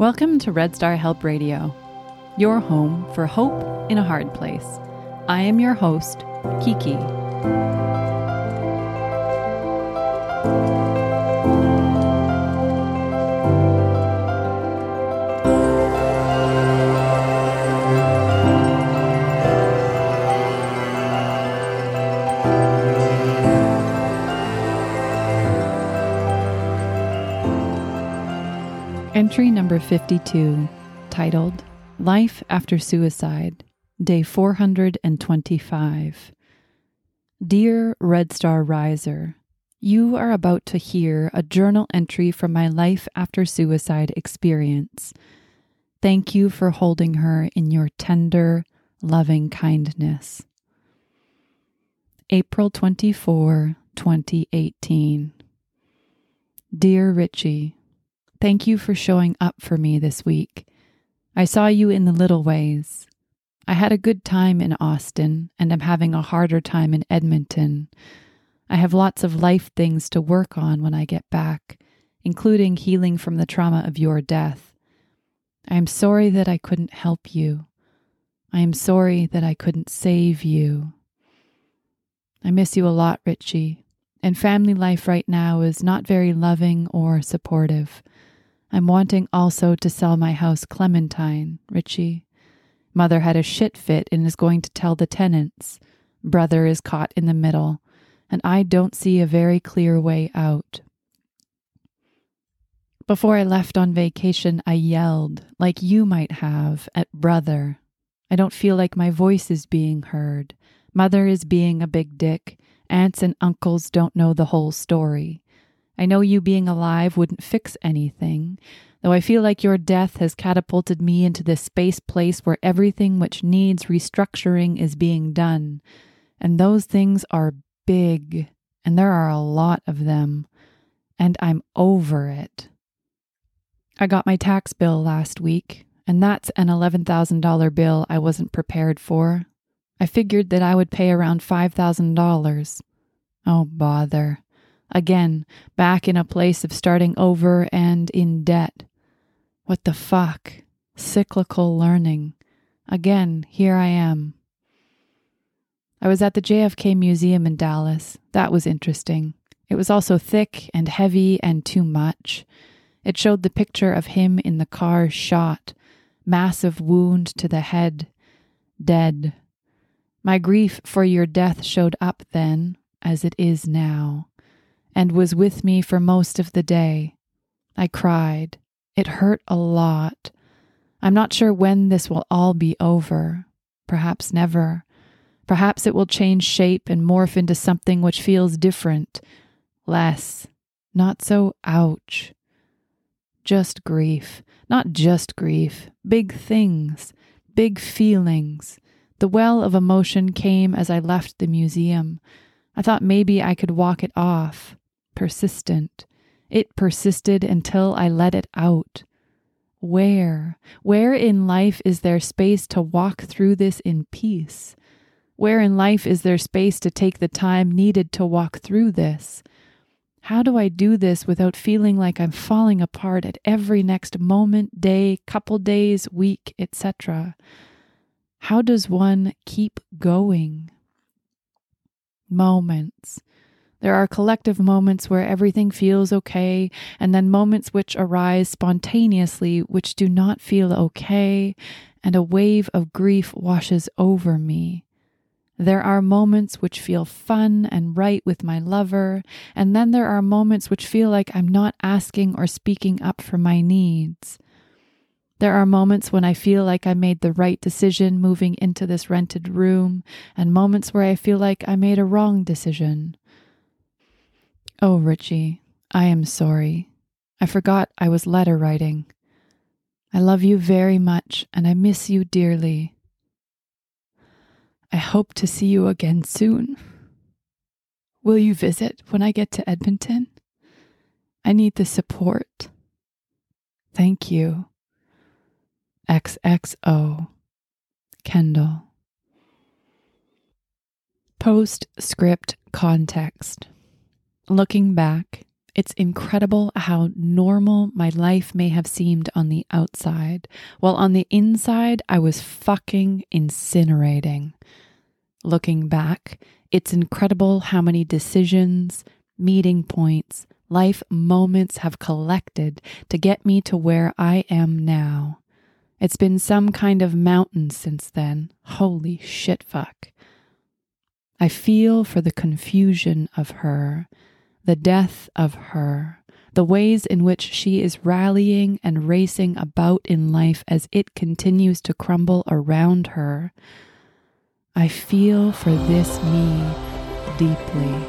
Welcome to Red Star Help Radio, your home for hope in a hard place. I am your host, Kiki. Entry number 52, titled Life After Suicide, Day 425. Dear Red Star Riser, you are about to hear a journal entry from my life after suicide experience. Thank you for holding her in your tender, loving kindness. April 24, 2018. Dear Richie, Thank you for showing up for me this week. I saw you in the little ways. I had a good time in Austin and am having a harder time in Edmonton. I have lots of life things to work on when I get back, including healing from the trauma of your death. I am sorry that I couldn't help you. I am sorry that I couldn't save you. I miss you a lot, Richie, and family life right now is not very loving or supportive. I'm wanting also to sell my house Clementine, Richie. Mother had a shit fit and is going to tell the tenants. Brother is caught in the middle, and I don't see a very clear way out. Before I left on vacation, I yelled, like you might have, at brother. I don't feel like my voice is being heard. Mother is being a big dick. Aunts and uncles don't know the whole story. I know you being alive wouldn't fix anything, though I feel like your death has catapulted me into this space place where everything which needs restructuring is being done. And those things are big, and there are a lot of them, and I'm over it. I got my tax bill last week, and that's an $11,000 bill I wasn't prepared for. I figured that I would pay around $5,000. Oh, bother. Again, back in a place of starting over and in debt. What the fuck? Cyclical learning. Again, here I am. I was at the JFK Museum in Dallas. That was interesting. It was also thick and heavy and too much. It showed the picture of him in the car shot, massive wound to the head, dead. My grief for your death showed up then, as it is now and was with me for most of the day. I cried. It hurt a lot. I'm not sure when this will all be over. Perhaps never. Perhaps it will change shape and morph into something which feels different, less, not so ouch. Just grief, not just grief, big things, big feelings. The well of emotion came as I left the museum. I thought maybe I could walk it off persistent. It persisted until I let it out. Where, where in life is there space to walk through this in peace? Where in life is there space to take the time needed to walk through this? How do I do this without feeling like I'm falling apart at every next moment, day, couple days, week, etc.? How does one keep going? Moments. There are collective moments where everything feels okay, and then moments which arise spontaneously which do not feel okay, and a wave of grief washes over me. There are moments which feel fun and right with my lover, and then there are moments which feel like I'm not asking or speaking up for my needs. There are moments when I feel like I made the right decision moving into this rented room, and moments where I feel like I made a wrong decision. Oh, Richie, I am sorry. I forgot I was letter writing. I love you very much and I miss you dearly. I hope to see you again soon. Will you visit when I get to Edmonton? I need the support. Thank you. XXO. Kendall. Postscript context. Looking back, It's incredible how normal my life may have seemed on the outside, while on the inside I was fucking incinerating. Looking back, it's incredible how many decisions, meeting points, life moments have collected to get me to where I am now. It's been some kind of mountain since then. Holy shit fuck. I feel for the confusion of her the death of her, the ways in which she is rallying and racing about in life as it continues to crumble around her. I feel for this me deeply.